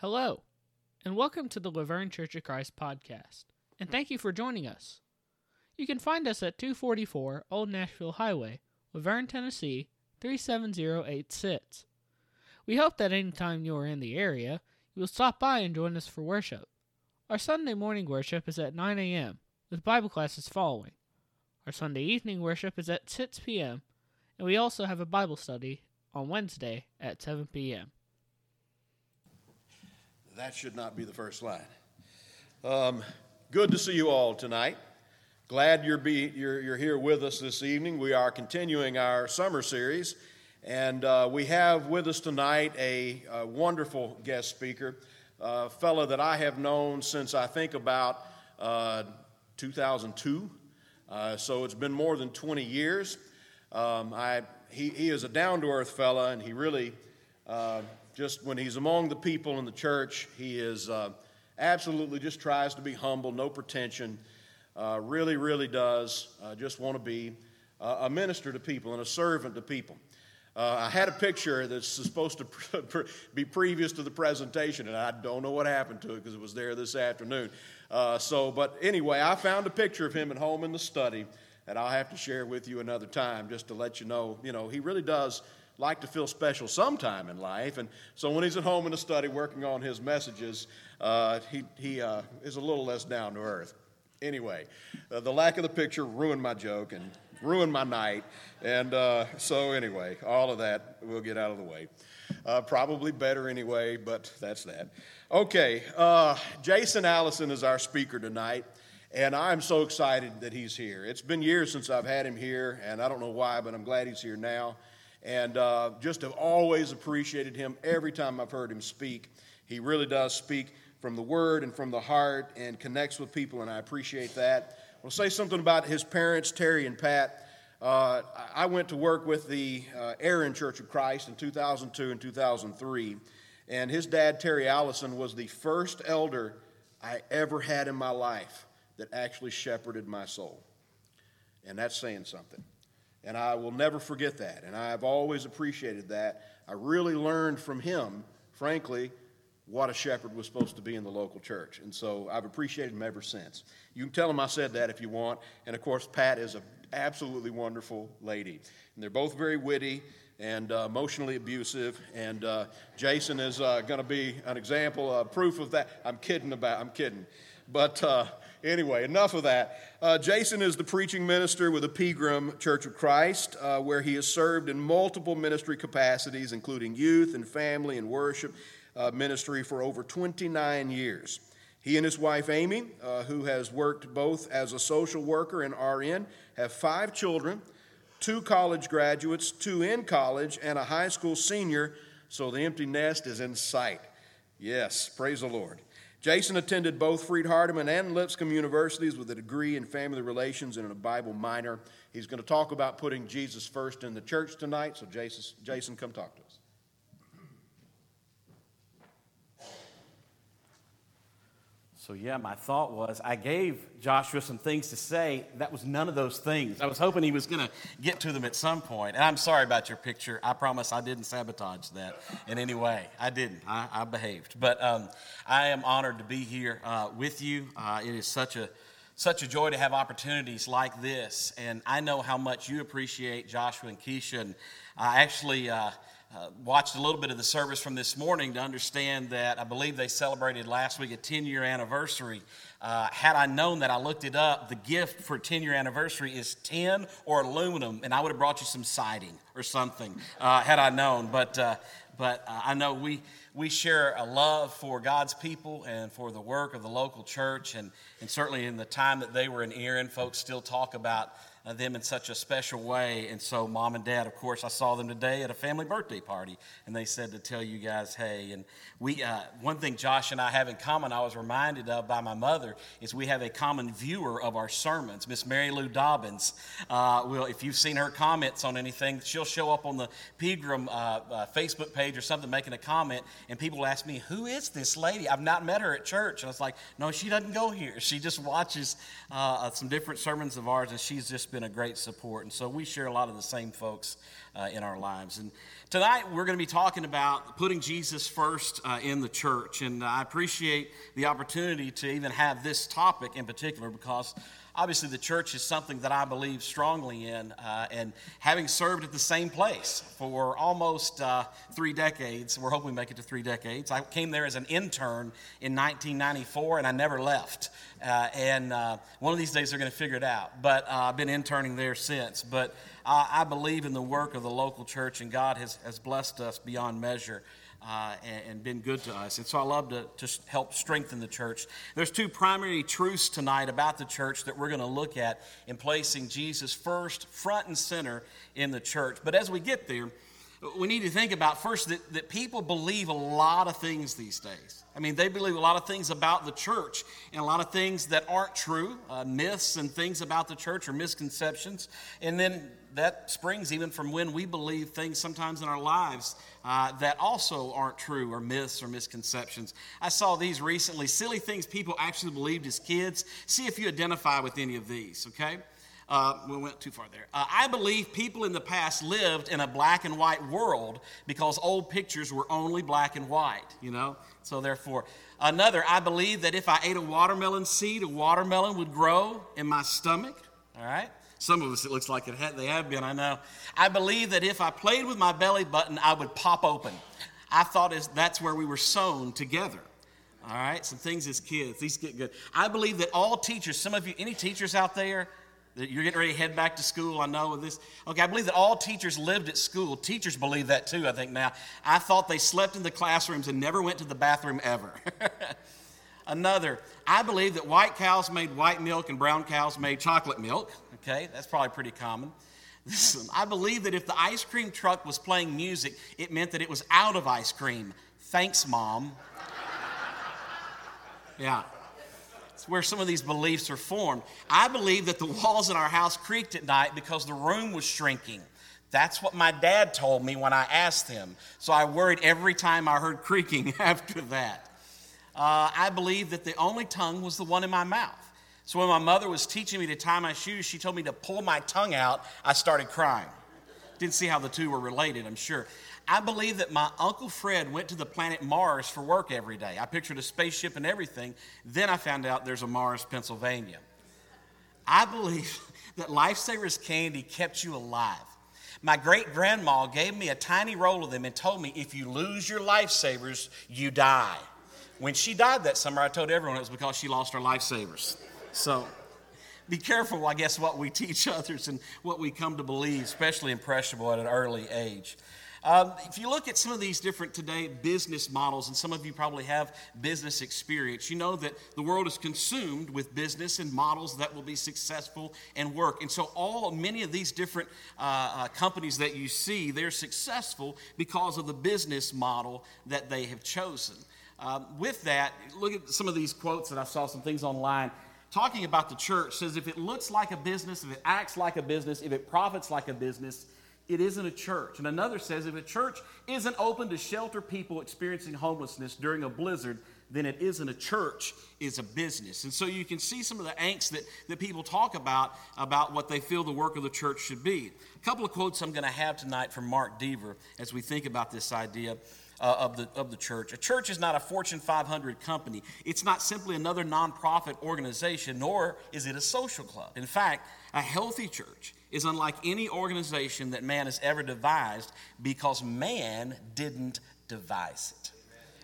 Hello, and welcome to the La Vergne Church of Christ podcast, and thank you for joining us. You can find us at 244 Old Nashville Highway, La Vergne, Tennessee 37086. We hope that anytime you are in the area, you will stop by and join us for worship. Our Sunday morning worship is at 9 a.m., with Bible classes following. Our Sunday evening worship is at 6 p.m., and we also have a Bible study on Wednesday at 7 p.m. That should not be the first line. Um, good to see you all tonight. Glad you're, be, you're, you're here with us this evening. We are continuing our summer series, and uh, we have with us tonight a, a wonderful guest speaker, a fellow that I have known since I think about uh, 2002. Uh, so it's been more than 20 years. Um, I, he, he is a down to earth fella, and he really uh, just when he's among the people in the church, he is uh, absolutely just tries to be humble, no pretension. Uh, really, really does uh, just want to be a minister to people and a servant to people. Uh, I had a picture that's supposed to be previous to the presentation, and I don't know what happened to it because it was there this afternoon. Uh, so, but anyway, I found a picture of him at home in the study that I'll have to share with you another time just to let you know. You know, he really does like to feel special sometime in life. And so when he's at home in the study working on his messages, uh, he, he uh, is a little less down to earth. Anyway, uh, the lack of the picture ruined my joke and ruined my night. And uh, so, anyway, all of that we'll get out of the way. Uh, probably better anyway, but that's that. Okay, uh, Jason Allison is our speaker tonight. And I'm so excited that he's here. It's been years since I've had him here, and I don't know why, but I'm glad he's here now and uh, just have always appreciated him every time I've heard him speak. He really does speak from the word and from the heart and connects with people, and I appreciate that. I'll say something about his parents, Terry and Pat. Uh, I went to work with the uh, Erin Church of Christ in 2002 and 2003, and his dad, Terry Allison, was the first elder I ever had in my life that actually shepherded my soul. And that's saying something. And I will never forget that. And I've always appreciated that. I really learned from him, frankly, what a shepherd was supposed to be in the local church. And so I've appreciated him ever since. You can tell him I said that if you want. And of course, Pat is an absolutely wonderful lady. And they're both very witty and uh, emotionally abusive. And uh, Jason is uh, going to be an example, uh, proof of that. I'm kidding about. I'm kidding, but uh, Anyway, enough of that. Uh, Jason is the preaching minister with the Pegram Church of Christ, uh, where he has served in multiple ministry capacities, including youth and family and worship uh, ministry for over 29 years. He and his wife Amy, uh, who has worked both as a social worker and RN, have five children, two college graduates, two in college, and a high school senior, so the empty nest is in sight. Yes, praise the Lord. Jason attended both Freed-Hardeman and Lipscomb universities with a degree in family relations and a Bible minor. He's going to talk about putting Jesus first in the church tonight. So, Jason, Jason come talk to us. So, yeah, my thought was I gave Joshua some things to say. That was none of those things. I was hoping he was going to get to them at some point. And I'm sorry about your picture. I promise I didn't sabotage that in any way. I didn't. I, I behaved. But um, I am honored to be here uh, with you. Uh, it is such a such a joy to have opportunities like this. And I know how much you appreciate Joshua and Keisha. And I actually. Uh, uh, watched a little bit of the service from this morning to understand that I believe they celebrated last week a 10 year anniversary. Uh, had I known that, I looked it up. The gift for 10 year anniversary is tin or aluminum, and I would have brought you some siding or something uh, had I known. But, uh, but uh, I know we, we share a love for God's people and for the work of the local church. And, and certainly in the time that they were in Erin, folks still talk about them in such a special way. And so, mom and dad, of course, I saw them today at a family birthday party, and they said to tell you guys, hey. And we, uh, one thing Josh and I have in common, I was reminded of by my mother, is we have a common viewer of our sermons, Miss Mary Lou Dobbins. Uh, will, if you've seen her comments on anything, she'll show up on the Pegram uh, uh, Facebook page or something making a comment, and people ask me, who is this lady? I've not met her at church. And I was like, no, she doesn't go here. She just watches uh, some different sermons of ours, and she's just been a great support. And so we share a lot of the same folks uh, in our lives. And tonight we're going to be talking about putting Jesus first uh, in the church. And I appreciate the opportunity to even have this topic in particular because obviously the church is something that I believe strongly in. Uh, and having served at the same place for almost uh, three decades, we're hoping we make it to three decades. I came there as an intern in 1994 and I never left. Uh, and uh, one of these days they're going to figure it out. But uh, I've been interning there since. But I believe in the work of the local church, and God has, has blessed us beyond measure. Uh, and, and, been good to us. And so I love to, to help strengthen the church. There's two primary truths tonight about the church that we're going to look at in placing Jesus first, front and center in the church. But as we get there, we need to think about first that, that people believe a lot of things these days. I mean, they believe a lot of things about the church and a lot of things that aren't true, uh, myths and things about the church or misconceptions. And then that springs even from when we believe things sometimes in our lives uh, that also aren't true or myths or misconceptions. I saw these recently silly things people actually believed as kids. See if you identify with any of these, okay? Uh, we went too far there. Uh, I believe people in the past lived in a black and white world because old pictures were only black and white, you know? So, therefore, another, I believe that if I ate a watermelon seed, a watermelon would grow in my stomach, all right? Some of us, it looks like it had, they have been, I know. I believe that if I played with my belly button, I would pop open. I thought that's where we were sewn together. All right, some things as kids, these get good. I believe that all teachers, some of you, any teachers out there, that you're getting ready to head back to school, I know with this. Okay, I believe that all teachers lived at school. Teachers believe that too, I think now. I thought they slept in the classrooms and never went to the bathroom ever. Another, I believe that white cows made white milk and brown cows made chocolate milk. Okay, that's probably pretty common. I believe that if the ice cream truck was playing music, it meant that it was out of ice cream. Thanks, Mom. Yeah. It's where some of these beliefs are formed. I believe that the walls in our house creaked at night because the room was shrinking. That's what my dad told me when I asked him. So I worried every time I heard creaking after that. Uh, I believe that the only tongue was the one in my mouth. So when my mother was teaching me to tie my shoes, she told me to pull my tongue out. I started crying. Didn't see how the two were related, I'm sure. I believe that my Uncle Fred went to the planet Mars for work every day. I pictured a spaceship and everything. Then I found out there's a Mars, Pennsylvania. I believe that Lifesavers candy kept you alive. My great grandma gave me a tiny roll of them and told me if you lose your lifesavers, you die. When she died that summer, I told everyone it was because she lost her lifesavers. So be careful, I guess, what we teach others and what we come to believe, especially impressionable at an early age. Um, if you look at some of these different today business models, and some of you probably have business experience, you know that the world is consumed with business and models that will be successful and work. And so, all many of these different uh, uh, companies that you see, they're successful because of the business model that they have chosen. Um, with that, look at some of these quotes that I saw some things online talking about the church says if it looks like a business, if it acts like a business, if it profits like a business, it isn't a church. And another says if a church isn't open to shelter people experiencing homelessness during a blizzard, then it isn't a church, it's a business. And so you can see some of the angst that, that people talk about about what they feel the work of the church should be. A couple of quotes I'm going to have tonight from Mark Dever as we think about this idea. Uh, of, the, of the church. A church is not a Fortune 500 company. It's not simply another nonprofit organization, nor is it a social club. In fact, a healthy church is unlike any organization that man has ever devised because man didn't devise it.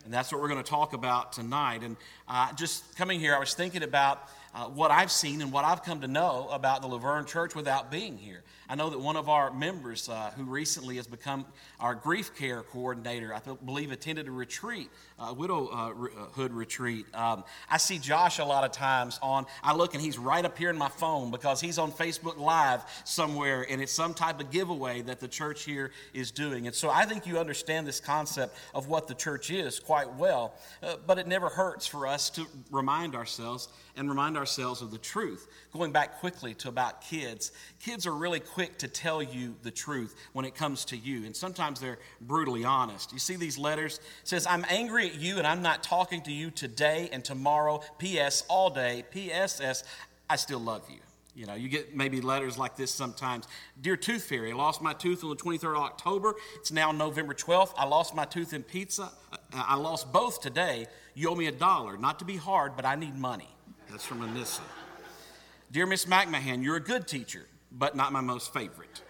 And that's what we're going to talk about tonight. And uh, just coming here, I was thinking about uh, what I've seen and what I've come to know about the La Vergne Church without being here. I know that one of our members uh, who recently has become our grief care coordinator, I believe, attended a retreat, a widowhood retreat. Um, I see Josh a lot of times on, I look and he's right up here in my phone because he's on Facebook Live somewhere and it's some type of giveaway that the church here is doing. And so I think you understand this concept of what the church is quite well, uh, but it never hurts for us to remind ourselves and remind ourselves of the truth. Going back quickly to about kids, kids are really quick to tell you the truth when it comes to you, and sometimes they're brutally honest. You see these letters? It says, I'm angry at you and I'm not talking to you today and tomorrow. P.S. all day. P.S.S. I still love you. You know, you get maybe letters like this sometimes. Dear Tooth Fairy, I lost my tooth on the 23rd of October. It's now November 12th. I lost my tooth in pizza. Uh, uh, I lost both today. You owe me a dollar. Not to be hard, but I need money. That's from Anissa. Dear Miss McMahon, you're a good teacher, but not my most favorite.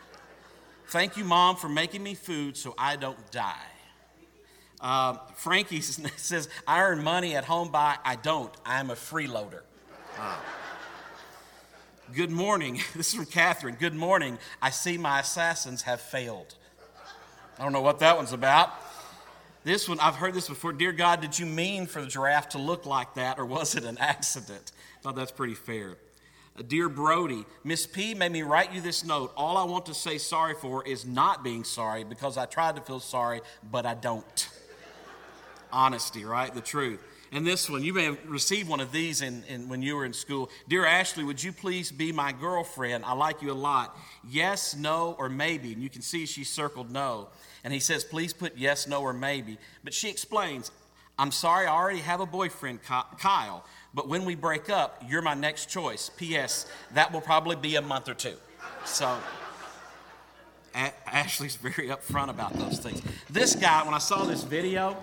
Thank you, Mom, for making me food so I don't die. Uh, Frankie says, I earn money at home by, I don't. I'm a freeloader. Uh. Good morning. This is from Catherine. Good morning. I see my assassins have failed. I don't know what that one's about. This one, I've heard this before. Dear God, did you mean for the giraffe to look like that, or was it an accident? I thought that's pretty fair. Dear Brody, Miss P made me write you this note. All I want to say sorry for is not being sorry because I tried to feel sorry, but I don't. Honesty, right? The truth. And this one, you may have received one of these in, in, when you were in school. Dear Ashley, would you please be my girlfriend? I like you a lot. Yes, no, or maybe. And you can see she circled no. And he says, please put yes, no, or maybe. But she explains, I'm sorry, I already have a boyfriend, Kyle. But when we break up, you're my next choice. P.S. That will probably be a month or two. So. Ashley's very upfront about those things. This guy, when I saw this video,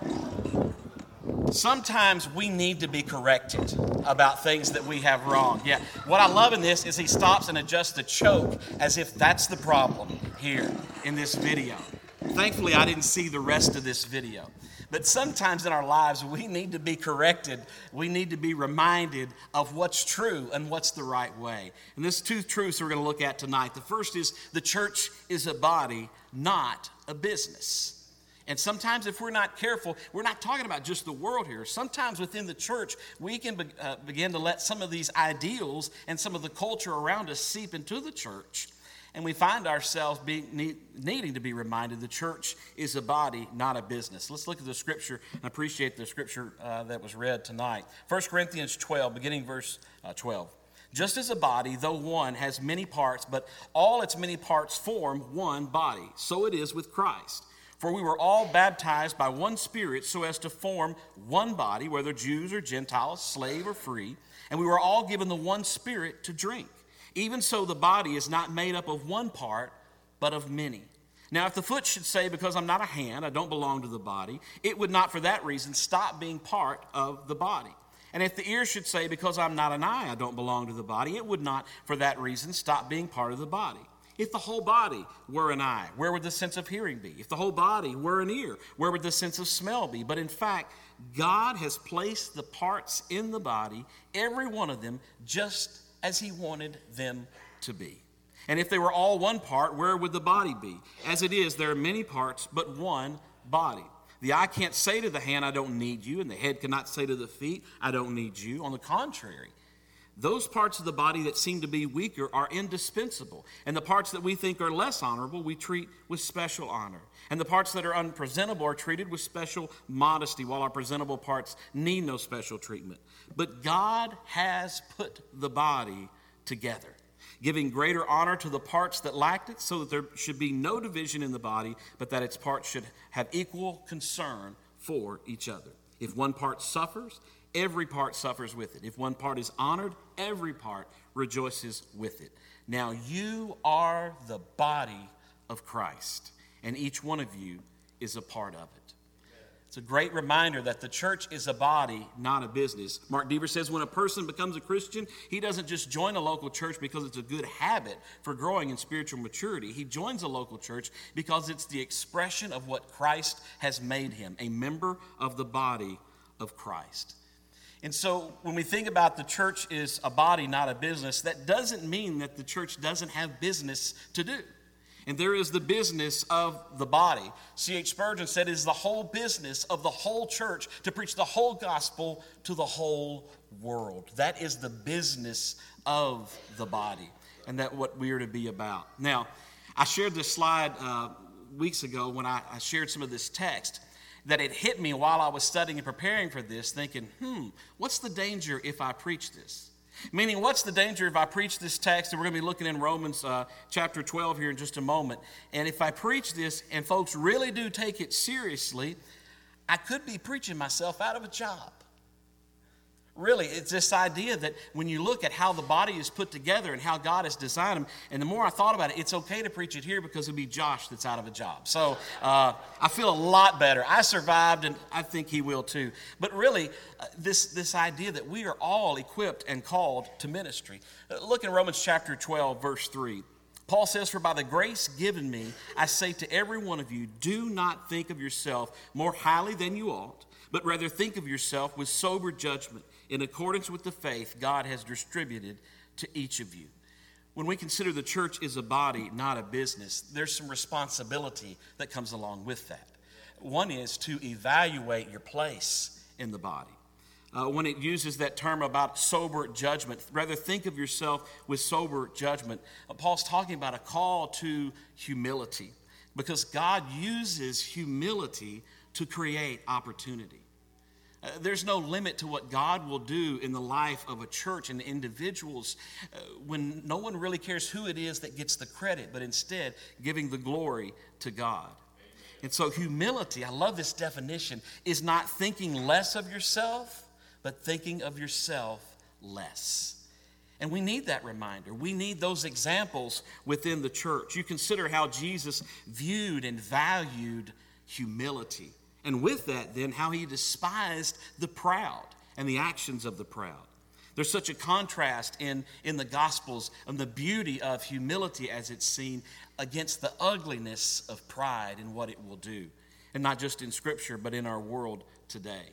sometimes we need to be corrected about things that we have wrong. Yeah. What I love in this is he stops and adjusts the choke as if that's the problem here in this video. Thankfully, I didn't see the rest of this video. But sometimes in our lives, we need to be corrected. We need to be reminded of what's true and what's the right way. And there's two truths we're going to look at tonight. The first is the church is a body, not a business. And sometimes, if we're not careful, we're not talking about just the world here. Sometimes within the church, we can be, uh, begin to let some of these ideals and some of the culture around us seep into the church. And we find ourselves being, need, needing to be reminded the church is a body, not a business. Let's look at the scripture and appreciate the scripture uh, that was read tonight. 1 Corinthians 12, beginning verse uh, 12. Just as a body, though one, has many parts, but all its many parts form one body, so it is with Christ. For we were all baptized by one Spirit so as to form one body, whether Jews or Gentiles, slave or free, and we were all given the one Spirit to drink. Even so, the body is not made up of one part, but of many. Now, if the foot should say, Because I'm not a hand, I don't belong to the body, it would not for that reason stop being part of the body. And if the ear should say, Because I'm not an eye, I don't belong to the body, it would not for that reason stop being part of the body. If the whole body were an eye, where would the sense of hearing be? If the whole body were an ear, where would the sense of smell be? But in fact, God has placed the parts in the body, every one of them, just as He wanted them to be. And if they were all one part, where would the body be? As it is, there are many parts, but one body. The eye can't say to the hand, I don't need you, and the head cannot say to the feet, I don't need you. On the contrary, those parts of the body that seem to be weaker are indispensable. And the parts that we think are less honorable, we treat with special honor. And the parts that are unpresentable are treated with special modesty, while our presentable parts need no special treatment. But God has put the body together, giving greater honor to the parts that lacked it, so that there should be no division in the body, but that its parts should have equal concern for each other. If one part suffers, every part suffers with it. If one part is honored, every part rejoices with it. Now you are the body of Christ, and each one of you is a part of it. It's a great reminder that the church is a body, not a business. Mark Dever says when a person becomes a Christian, he doesn't just join a local church because it's a good habit for growing in spiritual maturity. He joins a local church because it's the expression of what Christ has made him, a member of the body of Christ. And so when we think about the church is a body, not a business, that doesn't mean that the church doesn't have business to do. And there is the business of the body. C.H. Spurgeon said it is the whole business of the whole church to preach the whole gospel to the whole world. That is the business of the body, and that what we are to be about. Now, I shared this slide uh, weeks ago when I, I shared some of this text that it hit me while I was studying and preparing for this, thinking, hmm, what's the danger if I preach this? Meaning, what's the danger if I preach this text? And we're going to be looking in Romans uh, chapter 12 here in just a moment. And if I preach this and folks really do take it seriously, I could be preaching myself out of a job. Really, it's this idea that when you look at how the body is put together and how God has designed them, and the more I thought about it, it's okay to preach it here because it'd be Josh that's out of a job. So uh, I feel a lot better. I survived, and I think he will too. But really, uh, this, this idea that we are all equipped and called to ministry. Uh, look in Romans chapter 12, verse 3. Paul says, For by the grace given me, I say to every one of you, do not think of yourself more highly than you ought, but rather think of yourself with sober judgment in accordance with the faith God has distributed to each of you. When we consider the church is a body, not a business, there's some responsibility that comes along with that. One is to evaluate your place in the body. Uh, when it uses that term about sober judgment, rather think of yourself with sober judgment. Uh, Paul's talking about a call to humility because God uses humility to create opportunity. Uh, there's no limit to what God will do in the life of a church and individuals uh, when no one really cares who it is that gets the credit, but instead giving the glory to God. And so, humility, I love this definition, is not thinking less of yourself, but thinking of yourself less. And we need that reminder. We need those examples within the church. You consider how Jesus viewed and valued humility. And with that, then, how he despised the proud and the actions of the proud. There's such a contrast in, in the Gospels and the beauty of humility as it's seen against the ugliness of pride and what it will do. And not just in Scripture, but in our world today.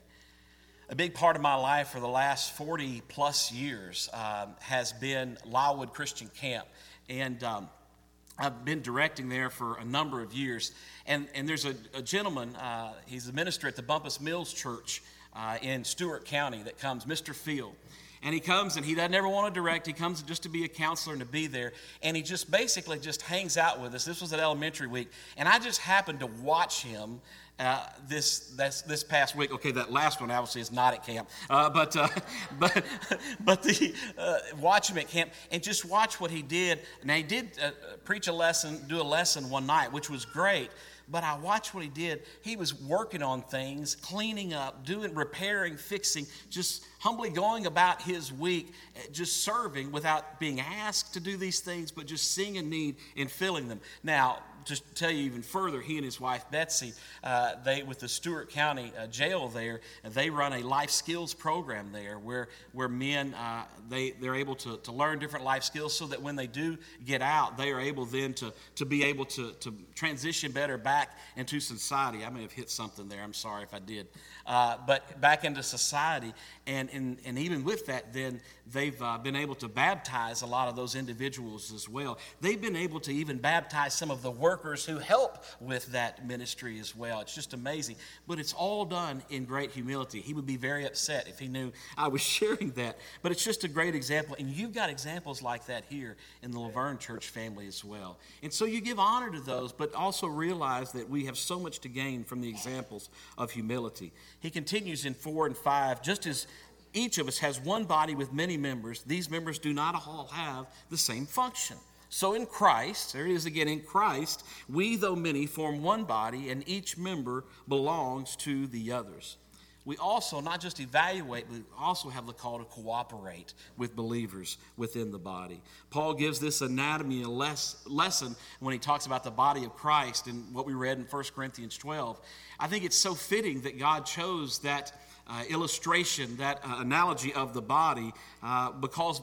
A big part of my life for the last 40 plus years um, has been Lylewood Christian Camp. And um, I've been directing there for a number of years. And, and there's a, a gentleman, uh, he's a minister at the Bumpus Mills Church uh, in Stewart County that comes, Mr. Field. And he comes and he doesn't ever want to direct. He comes just to be a counselor and to be there. And he just basically just hangs out with us. This was at elementary week. And I just happened to watch him uh, this, this, this past week. Okay, that last one obviously is not at camp, uh, but, uh, but, but the, uh, watch him at camp and just watch what he did. Now, he did uh, preach a lesson, do a lesson one night, which was great but I watched what he did. He was working on things, cleaning up, doing, repairing, fixing, just humbly going about his week, eh, just serving without being asked to do these things, but just seeing a need and filling them. Now, to tell you even further, he and his wife Betsy, uh, they with the Stewart County uh, Jail there, they run a life skills program there where where men uh, they they're able to, to learn different life skills so that when they do get out, they are able then to to be able to to transition better back into society. I may have hit something there. I'm sorry if I did, uh, but back into society, and and and even with that, then they've uh, been able to baptize a lot of those individuals as well. They've been able to even baptize some of the workers who help with that ministry as well. It's just amazing. But it's all done in great humility. He would be very upset if he knew I was sharing that. But it's just a great example. And you've got examples like that here in the La Vergne Church family as well. And so you give honor to those, but also realize that we have so much to gain from the examples of humility. He continues in 4 and 5 just as each of us has one body with many members. These members do not all have the same function. So in Christ, there it is again, in Christ, we, though many, form one body, and each member belongs to the others. We also not just evaluate, but also have the call to cooperate with believers within the body. Paul gives this anatomy a less, lesson when he talks about the body of Christ and what we read in 1 Corinthians 12. I think it's so fitting that God chose that uh, illustration, that uh, analogy of the body, uh, because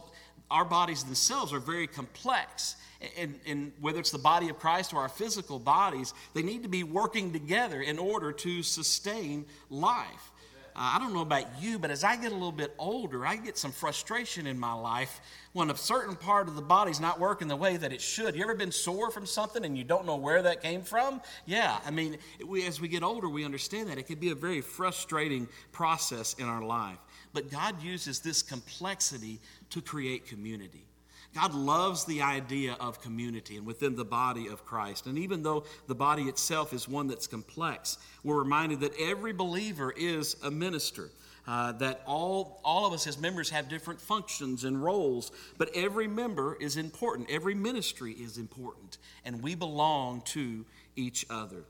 our bodies themselves are very complex. And, and, whether it's the body of Christ or our physical bodies, they need to be working together in order to sustain life. Uh, I don't know about you, but as I get a little bit older, I get some frustration in my life when a certain part of the body's not working the way that it should. You ever been sore from something and you don't know where that came from? Yeah, I mean, we, as we get older, we understand that. It can be a very frustrating process in our life. But God uses this complexity to create community. God loves the idea of community and within the body of Christ. And even though the body itself is one that's complex, we're reminded that every believer is a minister. Uh, that all, all of us as members have different functions and roles, but every member is important. Every ministry is important, and we belong to each other.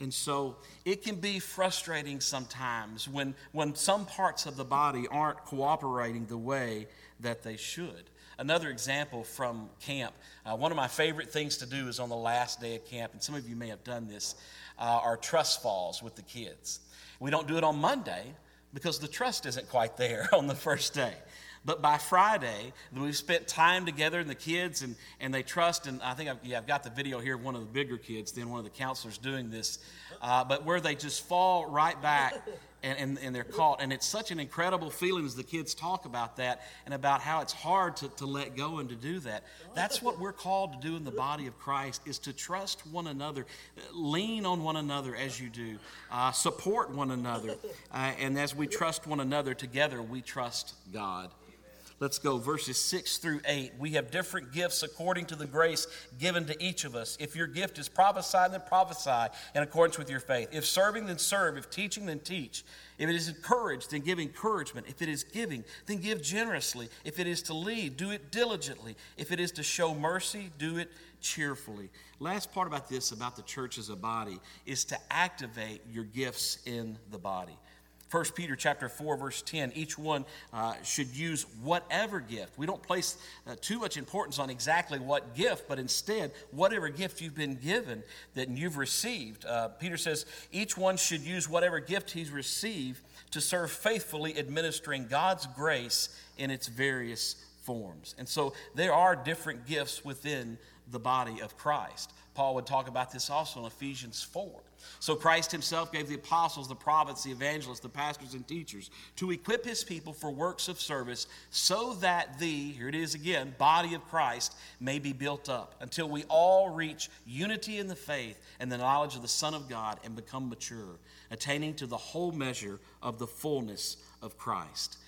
And so it can be frustrating sometimes when, when some parts of the body aren't cooperating the way that they should. Another example from camp, uh, one of my favorite things to do is on the last day of camp, and some of you may have done this, uh, are trust falls with the kids. We don't do it on Monday because the trust isn't quite there on the first day. But by Friday, we've spent time together and the kids, and, and they trust. And I think I've, yeah, I've got the video here of one of the bigger kids, then one of the counselors doing this. Uh, but where they just fall right back and, and, and, they're caught. And it's such an incredible feeling as the kids talk about that and about how it's hard to, to let go and to do that. That's what we're called to do in the body of Christ is to trust one another, lean on one another as you do, uh, support one another. Uh, and as we trust one another together, we trust God. Let's go verses 6 through 8. We have different gifts according to the grace given to each of us. If your gift is prophesy, then prophesy in accordance with your faith. If serving, then serve. If teaching, then teach. If it is encouraged, then give encouragement. If it is giving, then give generously. If it is to lead, do it diligently. If it is to show mercy, do it cheerfully. Last part about this, about the church as a body, is to activate your gifts in the body. 1 Peter chapter 4 verse 10 each one uh, should use whatever gift. We don't place uh, too much importance on exactly what gift but instead whatever gift you've been given that you've received. Uh, Peter says each one should use whatever gift he's received to serve faithfully administering God's grace in its various forms. And so there are different gifts within the body of Christ Paul would talk about this also in Ephesians 4 so Christ himself gave the apostles, the prophets, the evangelists, the pastors, and teachers to equip his people for works of service so that the, here it is again, body of Christ may be built up until we all reach unity in the faith and the knowledge of the Son of God and become mature, attaining to the whole measure of the fullness of Christ.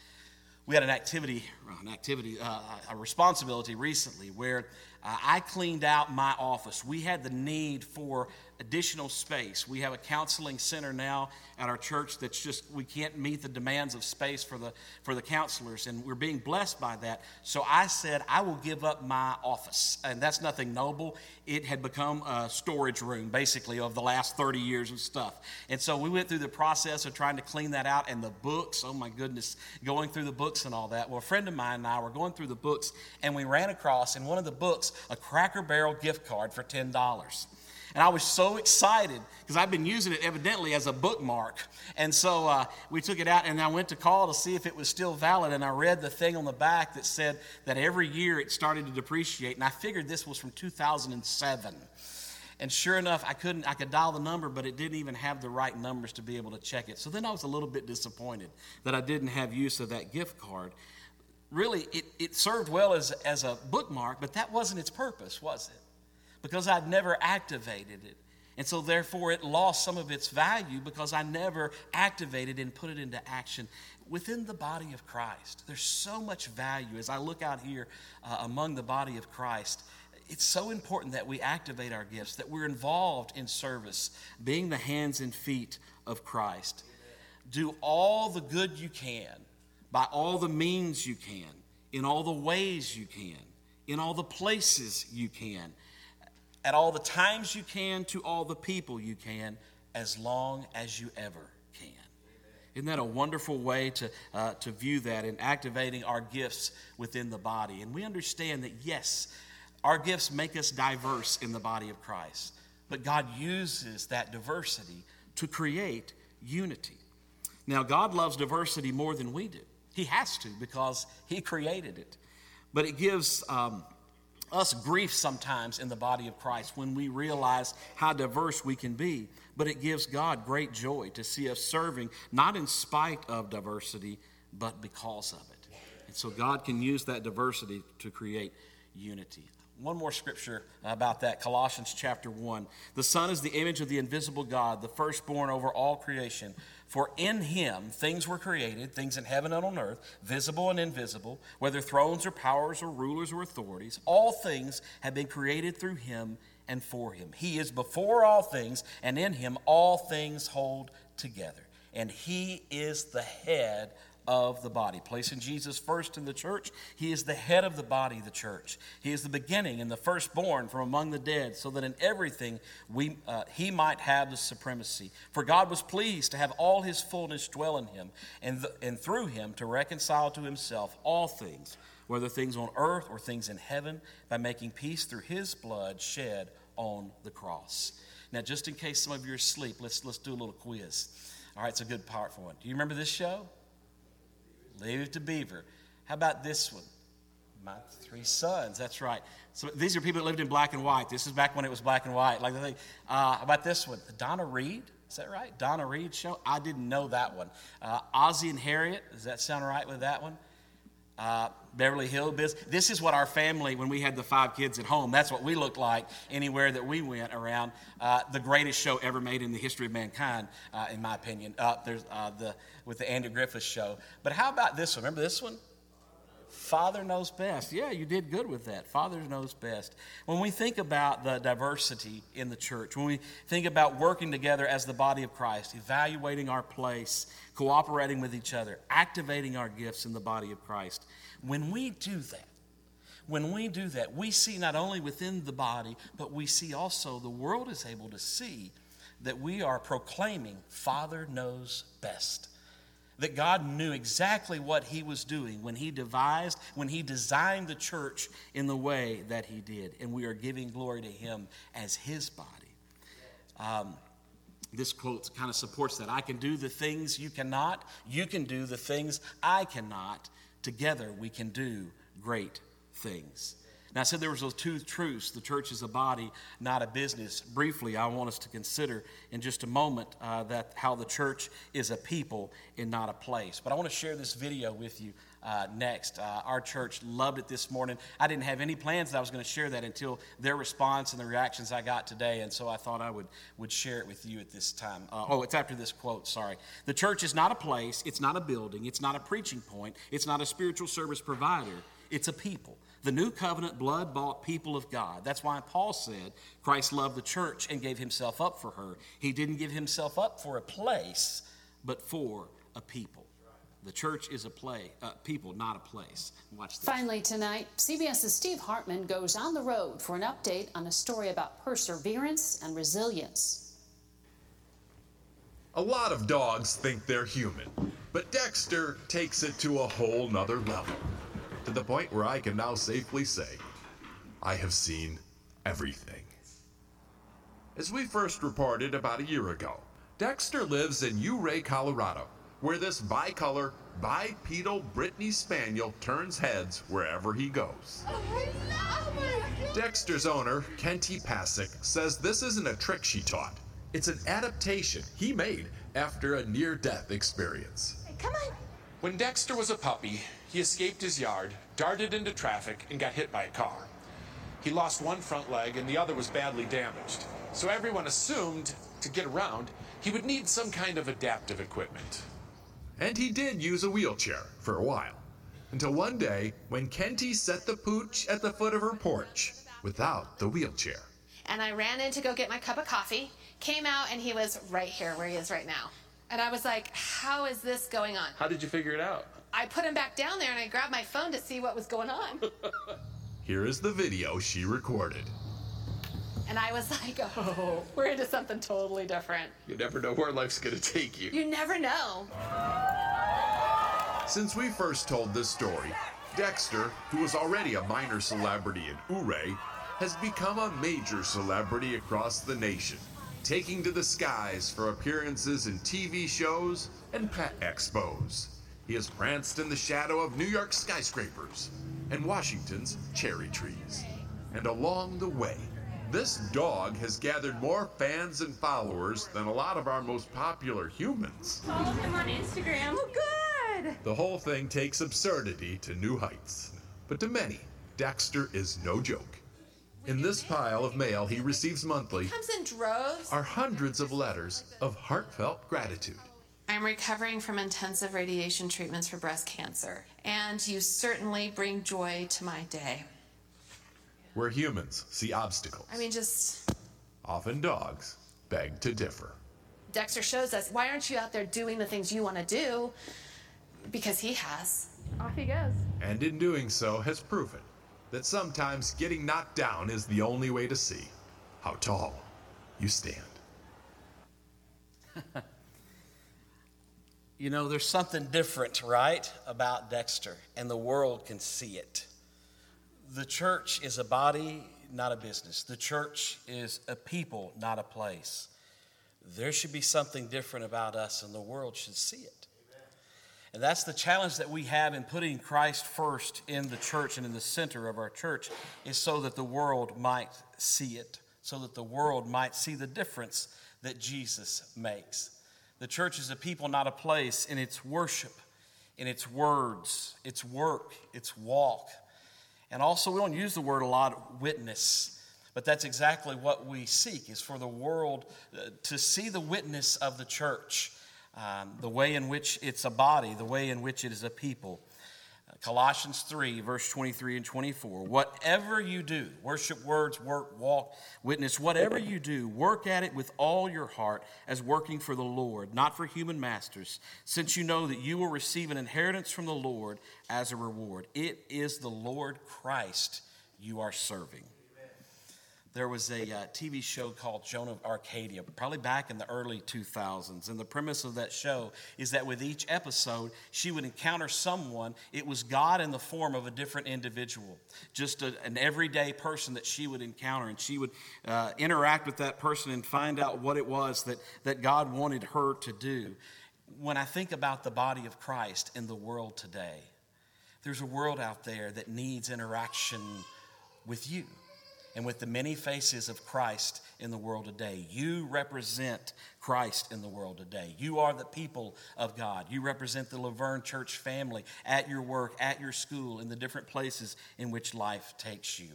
We had an activity, an activity, uh, a responsibility recently where uh, I cleaned out my office. We had the need for additional space. We have a counseling center now at our church that's just we can't meet the demands of space for the for the counselors and we're being blessed by that. So I said I will give up my office. And that's nothing noble. It had become a storage room basically of the last 30 years of stuff. And so we went through the process of trying to clean that out and the books, oh my goodness, going through the books and all that. Well, a friend of mine and I were going through the books and we ran across in one of the books a Cracker Barrel gift card for $10. And I was so excited because I've been using it evidently as a bookmark. And so uh, we took it out and I went to call to see if it was still valid. And I read the thing on the back that said that every year it started to depreciate. And I figured this was from 2007. And sure enough, I couldn't, I could dial the number, but it didn't even have the right numbers to be able to check it. So then I was a little bit disappointed that I didn't have use of that gift card. Really, it, it served well as, as a bookmark, but that wasn't its purpose, was it? because I'd never activated it. And so, therefore, it lost some of its value because I never activated and put it into action within the body of Christ. There's so much value as I look out here uh, among the body of Christ. It's so important that we activate our gifts, that we're involved in service, being the hands and feet of Christ. Do all the good you can, by all the means you can, in all the ways you can, in all the places you can at all the times you can to all the people you can as long as you ever can. Isn't that a wonderful way to, uh, to view that in activating our gifts within the body? And we understand that, yes, our gifts make us diverse in the body of Christ, but God uses that diversity to create unity. Now, God loves diversity more than we do. He has to because He created it. But it gives. Um, us grief sometimes in the body of Christ when we realize how diverse we can be. But it gives God great joy to see us serving, not in spite of diversity, but because of it. And so God can use that diversity to create unity. One more scripture about that Colossians chapter 1. The Son is the image of the invisible God, the firstborn over all creation. For in him things were created, things in heaven and on earth, visible and invisible, whether thrones or powers or rulers or authorities. All things have been created through him and for him. He is before all things, and in him all things hold together. And he is the head of the body. Placing Jesus first in the church, he is the head of the body, the church. He is the beginning and the firstborn from among the dead, so that in everything we, uh, he might have the supremacy. For God was pleased to have all his fullness dwell in him, and, th- and through him to reconcile to himself all things, whether things on earth or things in heaven, by making peace through his blood shed on the cross. Now, just in case some of you are asleep, let's, let's do a little quiz. All right, it's a good, powerful one. Do you remember this show? Leave it to Beaver. How about this one? My three sons. That's right. So these are people that lived in black and white. This is back when it was black and white. Like the thing. Uh, how about this one? Donna Reed. Is that right? Donna Reed show. I didn't know that one. Uh, Ozzie and Harriet. Does that sound right with that one? Uh, Beverly Hillbillies. This is what our family, when we had the five kids at home, that's what we looked like anywhere that we went around. Uh, the greatest show ever made in the history of mankind, uh, in my opinion. Uh, there's uh, the with the Andy Griffith show. But how about this one? Remember this one? Father knows best. Yeah, you did good with that. Father knows best. When we think about the diversity in the church, when we think about working together as the body of Christ, evaluating our place, cooperating with each other, activating our gifts in the body of Christ, when we do that, when we do that, we see not only within the body, but we see also the world is able to see that we are proclaiming Father knows best that God knew exactly what he was doing when he devised, when he designed the church in the way that he did. And we are giving glory to him as his body. Um, this quote kind of supports that. I can do the things you cannot, you can do the things I cannot. Together we can do great things. Now, I said there was those two truths. The church is a body, not a business. Briefly, I want us to consider in just a moment uh, that how the church is a people and not a place. But I want to share this video with you uh, next. Uh, our church loved it this morning. I didn't have any plans that I was going to share that until their response and the reactions I got today, and so I thought I would, would share it with you at this time. Uh, oh, it's after this quote, sorry. The church is not a place, it's not a building, it's not a preaching point, it's not a spiritual service provider, it's a people the new covenant blood bought people of God. That's why Paul said Christ loved the church and gave himself up for her. He didn't give himself up for a place, but for a people. The church is a play, uh, people, not a place. Watch this. Finally, tonight, CBS's Steve Hartman goes on the road for an update on a story about perseverance and resilience. A lot of dogs think they're human, but Dexter takes it to a whole nother level to the point where I can now safely say, I have seen everything. As we first reported about a year ago, Dexter lives in Ouray, Colorado, where this bicolor, bipedal Brittany Spaniel turns heads wherever he goes. Oh, Dexter's owner, Kentee Pasek, says this isn't a trick she taught. It's an adaptation he made after a near death experience. Come on. When Dexter was a puppy, he escaped his yard, darted into traffic, and got hit by a car. He lost one front leg and the other was badly damaged. So everyone assumed, to get around, he would need some kind of adaptive equipment. And he did use a wheelchair for a while. Until one day when Kentee set the pooch at the foot of her porch without the wheelchair. And I ran in to go get my cup of coffee, came out, and he was right here where he is right now. And I was like, how is this going on? How did you figure it out? I put him back down there and I grabbed my phone to see what was going on. Here is the video she recorded. And I was like, oh, we're into something totally different. You never know where life's gonna take you. You never know. Since we first told this story, Dexter, who was already a minor celebrity in Ouray, has become a major celebrity across the nation, taking to the skies for appearances in TV shows and pet expos. He has pranced in the shadow of New York skyscrapers and Washington's cherry trees. And along the way, this dog has gathered more fans and followers than a lot of our most popular humans. Follow him on Instagram. Oh, good. The whole thing takes absurdity to new heights. But to many, Dexter is no joke. In this pile of mail he receives monthly Comes in droves. are hundreds of letters of heartfelt gratitude. I'm recovering from intensive radiation treatments for breast cancer, and you certainly bring joy to my day. Where humans see obstacles, I mean, just often dogs beg to differ. Dexter shows us why aren't you out there doing the things you want to do? because he has. Off he goes. And in doing so, has proven that sometimes getting knocked down is the only way to see how tall you stand. You know, there's something different, right, about Dexter, and the world can see it. The church is a body, not a business. The church is a people, not a place. There should be something different about us, and the world should see it. And that's the challenge that we have in putting Christ first in the church and in the center of our church, is so that the world might see it, so that the world might see the difference that Jesus makes. The church is a people, not a place, in its worship, in its words, its work, its walk. And also, we don't use the word a lot, witness. But that's exactly what we seek is for the world uh, to see the witness of the church, um, the way in which it's a body, the way in which it is a people. Colossians 3, verse 23 and 24. Whatever you do, worship words, work, walk, witness, whatever you do, work at it with all your heart as working for the Lord, not for human masters, since you know that you will receive an inheritance from the Lord as a reward. It is the Lord Christ you are serving there was a uh, TV show called Joan of Arcadia, probably back in the early 2000s. And the premise of that show is that with each episode, she would encounter someone. It was God in the form of a different individual, just a, an everyday person that she would encounter. And she would uh, interact with that person and find out what it was that, that God wanted her to do. When I think about the body of Christ in the world today, there's a world out there that needs interaction with you and with the many faces of Christ in the world today. You represent Christ in the world today. You are the people of God. You represent the La Vergne Church family at your work, at your school, in the different places in which life takes you.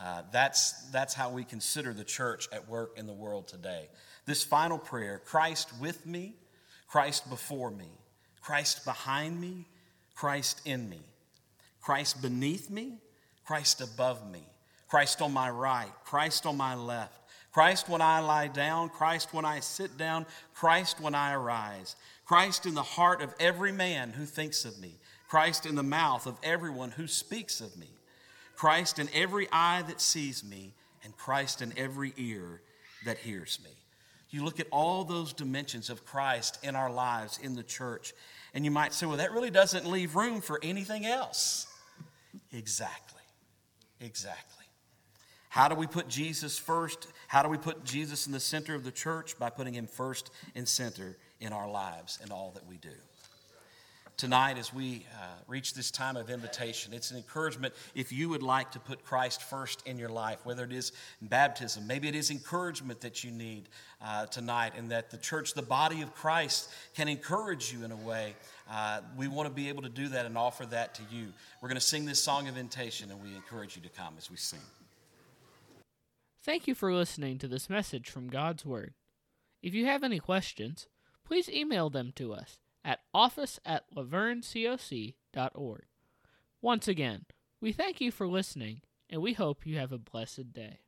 Uh, that's, that's how we consider the church at work in the world today. This final prayer Christ with me, Christ before me, Christ behind me, Christ in me, Christ beneath me, Christ above me. Christ on my right, Christ on my left, Christ when I lie down, Christ when I sit down, Christ when I arise, Christ in the heart of every man who thinks of me, Christ in the mouth of everyone who speaks of me, Christ in every eye that sees me, and Christ in every ear that hears me. You look at all those dimensions of Christ in our lives in the church, and you might say, well, that really doesn't leave room for anything else. Exactly. Exactly. How do we put Jesus first? How do we put Jesus in the center of the church? By putting him first and center in our lives and all that we do. Tonight, as we uh, reach this time of invitation, it's an encouragement if you would like to put Christ first in your life, whether it is baptism, maybe it is encouragement that you need uh, tonight, and that the church, the body of Christ, can encourage you in a way. Uh, we want to be able to do that and offer that to you. We're going to sing this song of invitation, and we encourage you to come as we sing. Thank you for listening to this message from God's Word. If you have any questions, please email them to us at office at lavergnecoc.org. Once again, we thank you for listening, and we hope you have a blessed day.